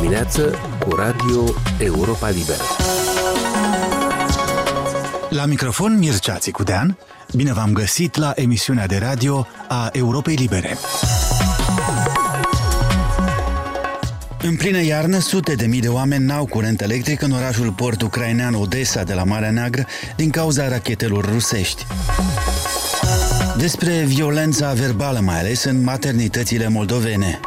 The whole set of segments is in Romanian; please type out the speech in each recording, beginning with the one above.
dimineață cu Radio Europa Liberă. La microfon Mircea Țicudean, bine v-am găsit la emisiunea de radio a Europei Libere. În plină iarnă, sute de mii de oameni n-au curent electric în orașul port ucrainean Odessa de la Marea Neagră din cauza rachetelor rusești. Despre violența verbală, mai ales în maternitățile moldovene.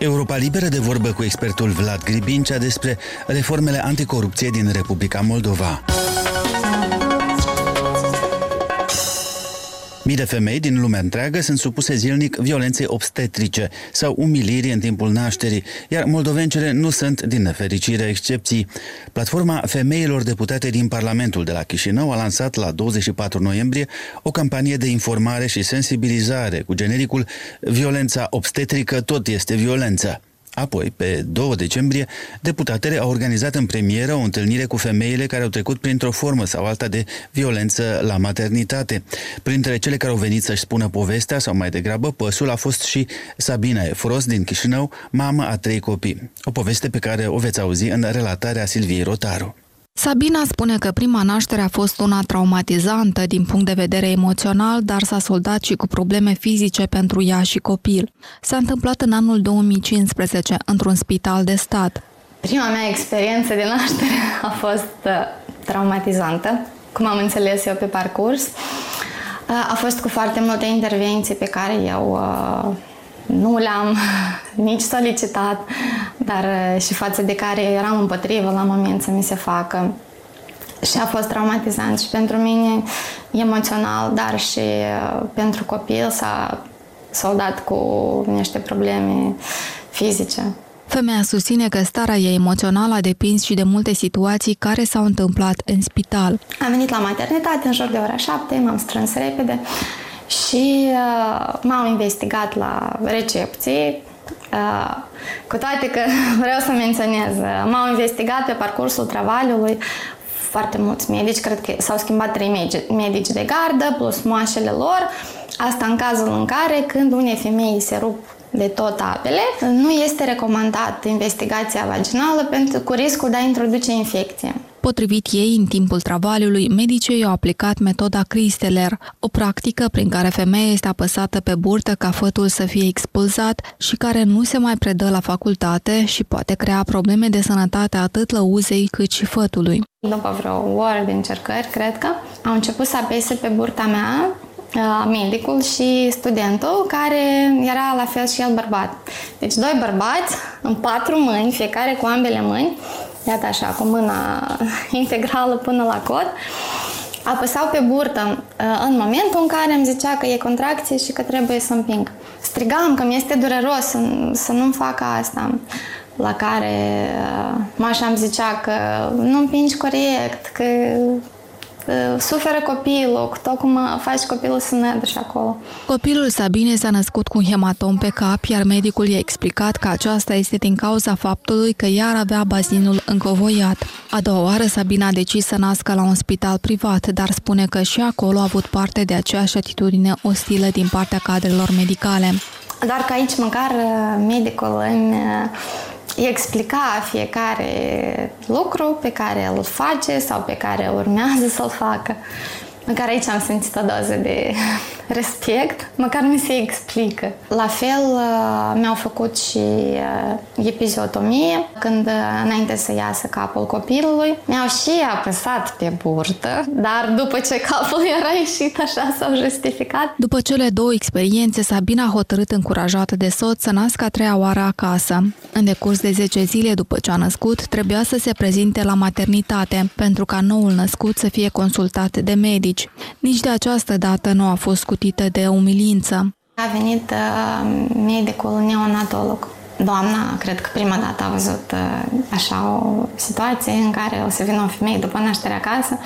Europa Liberă de vorbă cu expertul Vlad Gribincea despre reformele anticorupție din Republica Moldova. Mii de femei din lumea întreagă sunt supuse zilnic violenței obstetrice sau umilirii în timpul nașterii, iar moldovencele nu sunt, din nefericire, excepții. Platforma Femeilor Deputate din Parlamentul de la Chișinău a lansat la 24 noiembrie o campanie de informare și sensibilizare cu genericul Violența obstetrică tot este violență. Apoi, pe 2 decembrie, deputatele au organizat în premieră o întâlnire cu femeile care au trecut printr-o formă sau alta de violență la maternitate. Printre cele care au venit să-și spună povestea sau mai degrabă păsul a fost și Sabina Efros din Chișinău, mamă a trei copii. O poveste pe care o veți auzi în relatarea Silviei Rotaru. Sabina spune că prima naștere a fost una traumatizantă din punct de vedere emoțional, dar s-a soldat și cu probleme fizice pentru ea și copil. S-a întâmplat în anul 2015, într-un spital de stat. Prima mea experiență de naștere a fost uh, traumatizantă, cum am înțeles eu pe parcurs. Uh, a fost cu foarte multe intervenții pe care eu uh, nu le-am nici solicitat, dar uh, și față de care eram împotrivă la moment să mi se facă. Și a fost traumatizant și pentru mine emoțional, dar și uh, pentru copil s-a soldat cu niște probleme fizice. Femeia susține că starea ei emoțională a depins și de multe situații care s-au întâmplat în spital. Am venit la maternitate în jur de ora 7, m-am strâns repede și uh, m-am investigat la recepție, uh, cu toate că vreau să menționez, uh, m-au investigat pe parcursul travaliului foarte mulți medici, cred că s-au schimbat trei medici, medici de gardă plus moașele lor, asta în cazul în care când unei femei se rup de tot apele, nu este recomandat investigația vaginală pentru, cu riscul de a introduce infecție. Potrivit ei, în timpul travaliului, medicii au aplicat metoda Cristeler, o practică prin care femeia este apăsată pe burtă ca fătul să fie expulzat și care nu se mai predă la facultate și poate crea probleme de sănătate atât lăuzei cât și fătului. După vreo oră de încercări, cred că, au început să apese pe burta mea medicul și studentul, care era la fel și el bărbat. Deci doi bărbați în patru mâini, fiecare cu ambele mâini, iată așa, cu mâna integrală până la cot, apăsau pe burtă în momentul în care îmi zicea că e contracție și că trebuie să împing. Strigam că mi este dureros să, să nu-mi facă asta la care mașa îmi zicea că nu împingi corect, că suferă copilul, tot cum faci copilul să ne și acolo. Copilul Sabine s-a născut cu un hematom pe cap, iar medicul i-a explicat că aceasta este din cauza faptului că ea avea bazinul încovoiat. A doua oară, Sabina a decis să nască la un spital privat, dar spune că și acolo a avut parte de aceeași atitudine ostilă din partea cadrelor medicale. Dar că aici măcar medicul îmi explica fiecare lucru pe care îl face sau pe care urmează să-l facă. Măcar aici am simțit o doză de respect, măcar mi se explică. La fel uh, mi-au făcut și uh, epiziotomie, când uh, înainte să iasă capul copilului, mi-au și apăsat pe burtă, dar după ce capul era ieșit, așa s-au justificat. După cele două experiențe, Sabina a hotărât încurajată de soț să nască a treia oară acasă. În decurs de 10 zile după ce a născut, trebuia să se prezinte la maternitate, pentru ca noul născut să fie consultat de medici. Nici de această dată nu a fost cu scutită de umilință. A venit uh, medicul neonatolog. Doamna, cred că prima dată a văzut uh, așa o situație în care o să vină o femeie după naștere acasă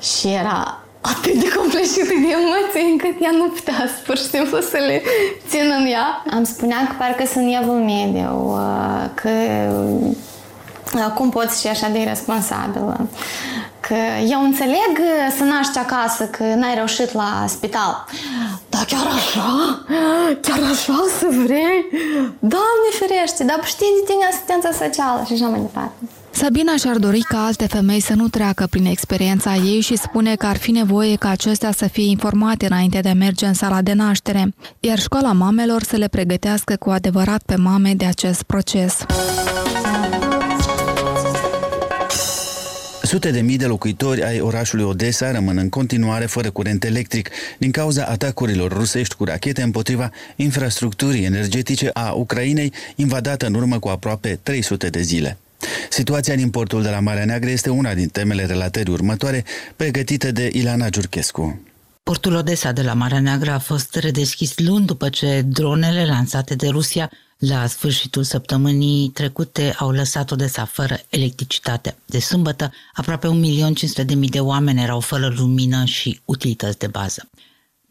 și era atât de compleșită de emoții încât ea nu putea pur și simplu să le țină în ea. Am spunea că parcă sunt evul mediu, uh, că cum poți și așa de irresponsabilă Că eu înțeleg să naști acasă, că n-ai reușit la spital. Dar chiar așa? Chiar așa să vrei? Doamne ferește, dar știi de tine asistența socială și așa mai departe. Sabina și-ar dori ca alte femei să nu treacă prin experiența ei și spune că ar fi nevoie ca acestea să fie informate înainte de a merge în sala de naștere, iar școala mamelor să le pregătească cu adevărat pe mame de acest proces. Sute de mii de locuitori ai orașului Odessa rămân în continuare fără curent electric din cauza atacurilor rusești cu rachete împotriva infrastructurii energetice a Ucrainei invadată în urmă cu aproape 300 de zile. Situația din portul de la Marea Neagră este una din temele relatării următoare, pregătite de Ilana Giurchescu. Portul Odessa de la Marea Neagră a fost redeschis luni după ce dronele lansate de Rusia la sfârșitul săptămânii trecute au lăsat Odessa fără electricitate. De sâmbătă, aproape 1.500.000 de oameni erau fără lumină și utilități de bază.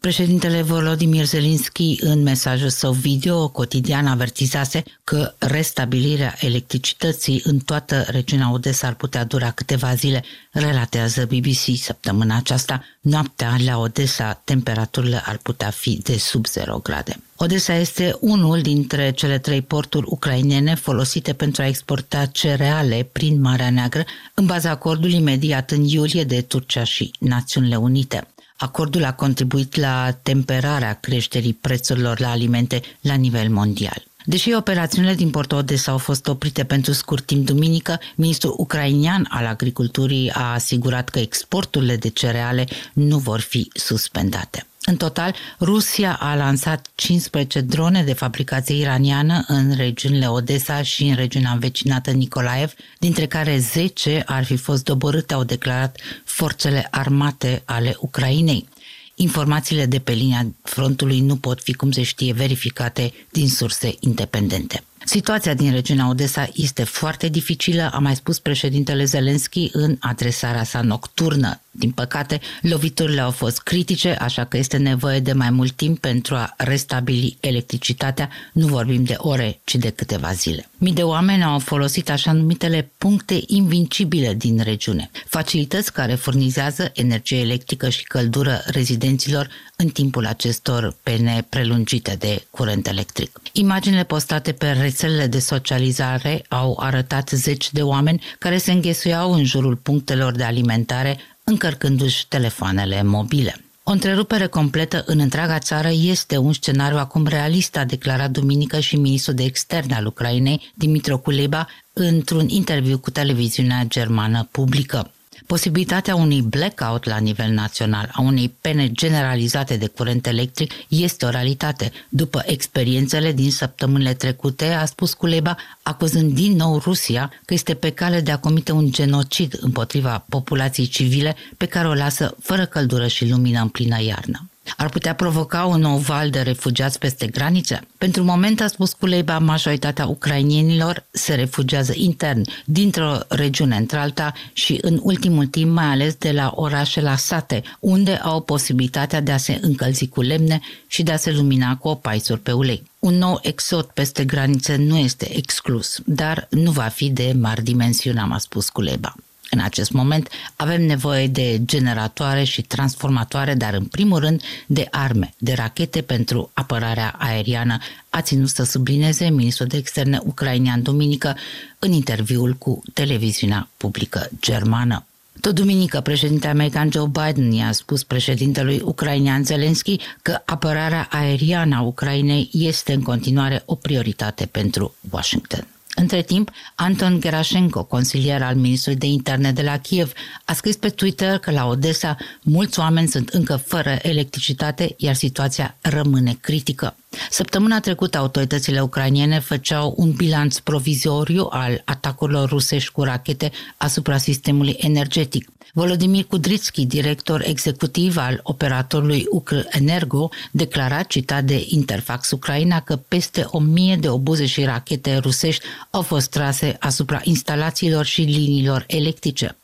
Președintele Volodymyr Zelensky, în mesajul său video cotidian, avertizase că restabilirea electricității în toată regiunea Odessa ar putea dura câteva zile, relatează BBC săptămâna aceasta. Noaptea la Odessa temperaturile ar putea fi de sub 0 grade. Odessa este unul dintre cele trei porturi ucrainene folosite pentru a exporta cereale prin Marea Neagră, în baza acordului imediat în iulie de Turcia și Națiunile Unite. Acordul a contribuit la temperarea creșterii prețurilor la alimente la nivel mondial. Deși operațiunile din Porto Odessa au fost oprite pentru scurt timp duminică, ministrul ucrainian al agriculturii a asigurat că exporturile de cereale nu vor fi suspendate. În total, Rusia a lansat 15 drone de fabricație iraniană în regiunile Odessa și în regiunea învecinată Nicolaev, dintre care 10 ar fi fost doborâte, au declarat forțele armate ale Ucrainei. Informațiile de pe linia frontului nu pot fi, cum se știe, verificate din surse independente. Situația din regiunea Odessa este foarte dificilă, a mai spus președintele Zelenski în adresarea sa nocturnă. Din păcate, loviturile au fost critice, așa că este nevoie de mai mult timp pentru a restabili electricitatea. Nu vorbim de ore, ci de câteva zile. Mii de oameni au folosit așa numitele puncte invincibile din regiune, facilități care furnizează energie electrică și căldură rezidenților în timpul acestor pene prelungite de curent electric. Imaginile postate pe rețelele de socializare au arătat zeci de oameni care se înghesuiau în jurul punctelor de alimentare încărcându-și telefoanele mobile. O întrerupere completă în întreaga țară este un scenariu acum realist, a declarat duminică și ministrul de externe al Ucrainei, Dimitro Kuleba, într-un interviu cu televiziunea germană publică. Posibilitatea unui blackout la nivel național, a unei pene generalizate de curent electric, este o realitate. După experiențele din săptămânile trecute, a spus Culeba, acuzând din nou Rusia că este pe cale de a comite un genocid împotriva populației civile pe care o lasă fără căldură și lumină în plină iarnă ar putea provoca un nou val de refugiați peste granițe? Pentru moment, a spus Culeba, majoritatea ucrainienilor se refugiază intern, dintr-o regiune într-alta și în ultimul timp mai ales de la orașe la sate, unde au posibilitatea de a se încălzi cu lemne și de a se lumina cu opaisuri pe ulei. Un nou exod peste granițe nu este exclus, dar nu va fi de mari dimensiuni, am spus Culeba. În acest moment avem nevoie de generatoare și transformatoare, dar în primul rând de arme, de rachete pentru apărarea aeriană, a ținut să sublineze ministrul de externe ucrainean duminică în interviul cu televiziunea publică germană. Tot duminică, președintele american Joe Biden i-a spus președintelui ucrainean Zelensky că apărarea aeriană a Ucrainei este în continuare o prioritate pentru Washington. Între timp, Anton Gerashenko, consilier al ministrului de interne de la Kiev, a scris pe Twitter că la Odessa mulți oameni sunt încă fără electricitate, iar situația rămâne critică. Săptămâna trecută, autoritățile ucrainiene făceau un bilanț provizoriu al atacurilor rusești cu rachete asupra sistemului energetic. Volodymyr Kudrytski, director executiv al operatorului Energo, declara, citat de Interfax Ucraina, că peste o mie de obuze și rachete rusești au fost trase asupra instalațiilor și liniilor electrice.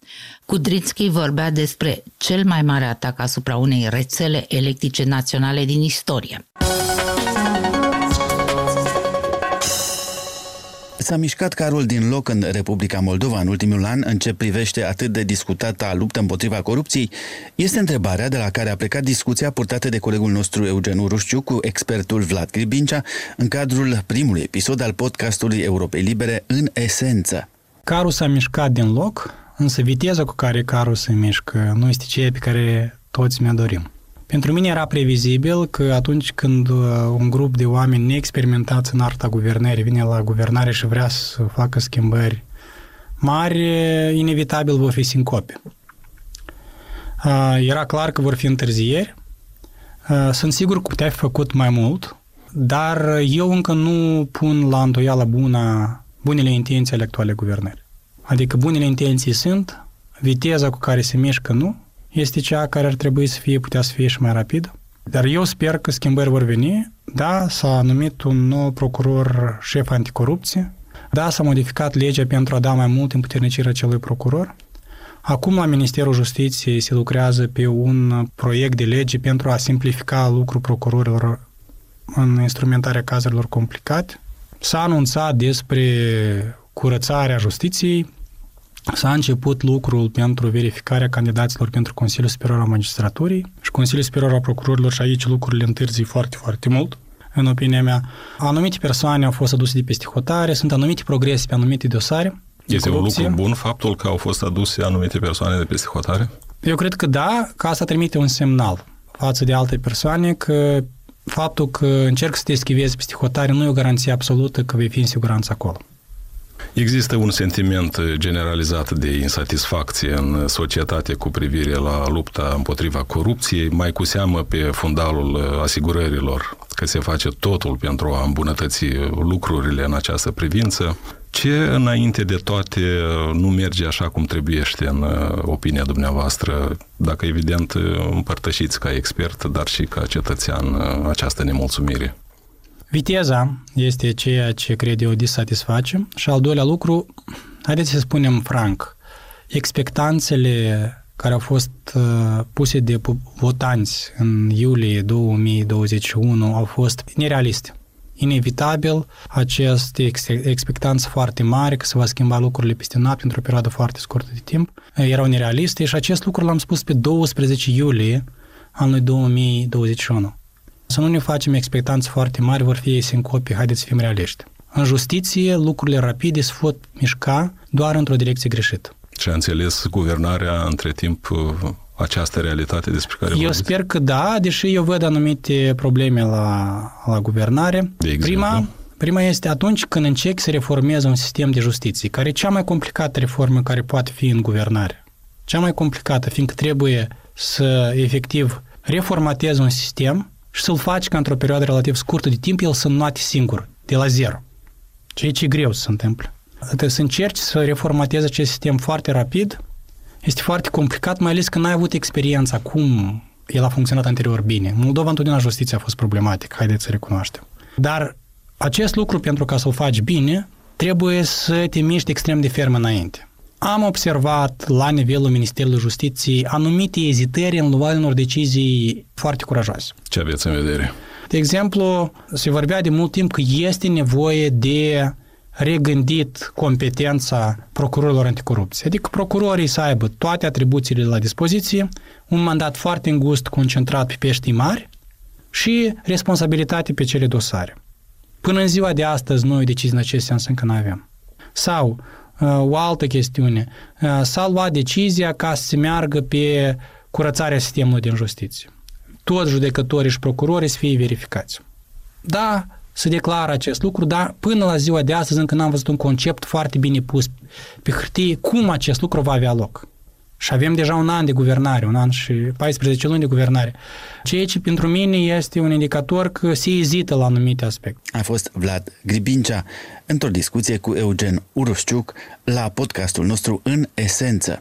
Kudrytski vorbea despre cel mai mare atac asupra unei rețele electrice naționale din istorie. S-a mișcat carul din loc în Republica Moldova în ultimul an în ce privește atât de discutata luptă împotriva corupției? Este întrebarea de la care a plecat discuția purtată de colegul nostru Eugen Urușciu cu expertul Vlad Gribincea în cadrul primului episod al podcastului Europei Libere în esență. Carul s-a mișcat din loc, însă viteza cu care carul se mișcă nu este ceea pe care toți mi-o dorim. Pentru mine era previzibil că atunci când uh, un grup de oameni neexperimentați în arta guvernării vine la guvernare și vrea să facă schimbări mari, inevitabil vor fi sincope. Uh, era clar că vor fi întârzieri. Uh, sunt sigur că putea fi făcut mai mult, dar eu încă nu pun la îndoială bună, bunele intenții ale actuale guvernări. Adică bunele intenții sunt, viteza cu care se mișcă nu, este cea care ar trebui să fie, putea să fie și mai rapidă. Dar eu sper că schimbări vor veni. Da, s-a numit un nou procuror șef anticorupție. Da, s-a modificat legea pentru a da mai mult împuternicire acelui procuror. Acum la Ministerul Justiției se lucrează pe un proiect de lege pentru a simplifica lucrul procurorilor în instrumentarea cazurilor complicate. S-a anunțat despre curățarea justiției, S-a început lucrul pentru verificarea candidaților pentru Consiliul Superior al Magistraturii și Consiliul Superior al Procurorilor și aici lucrurile întârzi foarte, foarte mult în opinia mea. Anumite persoane au fost aduse de peste hotare, sunt anumite progrese pe anumite dosare. Este un lucru bun faptul că au fost aduse anumite persoane de peste hotare? Eu cred că da, că asta trimite un semnal față de alte persoane că faptul că încerc să te eschivezi peste hotare nu e o garanție absolută că vei fi în siguranță acolo. Există un sentiment generalizat de insatisfacție în societate cu privire la lupta împotriva corupției, mai cu seamă pe fundalul asigurărilor că se face totul pentru a îmbunătăți lucrurile în această privință. Ce înainte de toate nu merge așa cum trebuiește în opinia dumneavoastră, dacă evident împărtășiți ca expert, dar și ca cetățean această nemulțumire? Viteza este ceea ce cred eu disatisface și al doilea lucru, haideți să spunem franc, expectanțele care au fost uh, puse de votanți în iulie 2021 au fost nerealiste. Inevitabil, aceste expectanțe foarte mari că se va schimba lucrurile peste noapte într-o perioadă foarte scurtă de timp erau nerealiste și acest lucru l-am spus pe 12 iulie anului 2021. Să nu ne facem expectanți foarte mari, vor fi ei sincopi, haideți să fim realiști. În justiție, lucrurile rapide se pot mișca doar într-o direcție greșită. Și a înțeles guvernarea între timp această realitate despre care Eu vorbiți? sper că da, deși eu văd anumite probleme la, la guvernare. De exemplu? Prima, prima este atunci când încerc să reformez un sistem de justiție, care e cea mai complicată reformă care poate fi în guvernare. Cea mai complicată, fiindcă trebuie să efectiv reformatezi un sistem și să-l faci ca într-o perioadă relativ scurtă de timp el să înnoate singur, de la zero. Ceea ce e greu să se întâmple. Trebuie să încerci să reformatezi acest sistem foarte rapid. Este foarte complicat, mai ales că n-ai avut experiența cum el a funcționat anterior bine. Moldova întotdeauna justiția a fost problematic, haideți să recunoaștem. Dar acest lucru, pentru ca să-l faci bine, trebuie să te miști extrem de ferm înainte. Am observat la nivelul Ministerului Justiției anumite ezitări în luarea unor decizii foarte curajoase. Ce aveți în vedere? De exemplu, se vorbea de mult timp că este nevoie de regândit competența procurorilor anticorupție. Adică procurorii să aibă toate atribuțiile la dispoziție, un mandat foarte îngust concentrat pe peștii mari și responsabilitate pe cele dosare. Până în ziua de astăzi, noi decizii în acest sens încă nu avem. Sau o altă chestiune. S-a luat decizia ca să se meargă pe curățarea sistemului din justiție. Toți judecătorii și procurorii să fie verificați. Da, se declară acest lucru, dar până la ziua de astăzi încă n-am văzut un concept foarte bine pus pe hârtie cum acest lucru va avea loc. Și avem deja un an de guvernare, un an și 14 luni de guvernare. Ceea ce pentru mine este un indicator că se ezită la anumite aspecte. A fost Vlad Gribincea într-o discuție cu Eugen Urușciuc la podcastul nostru În Esență.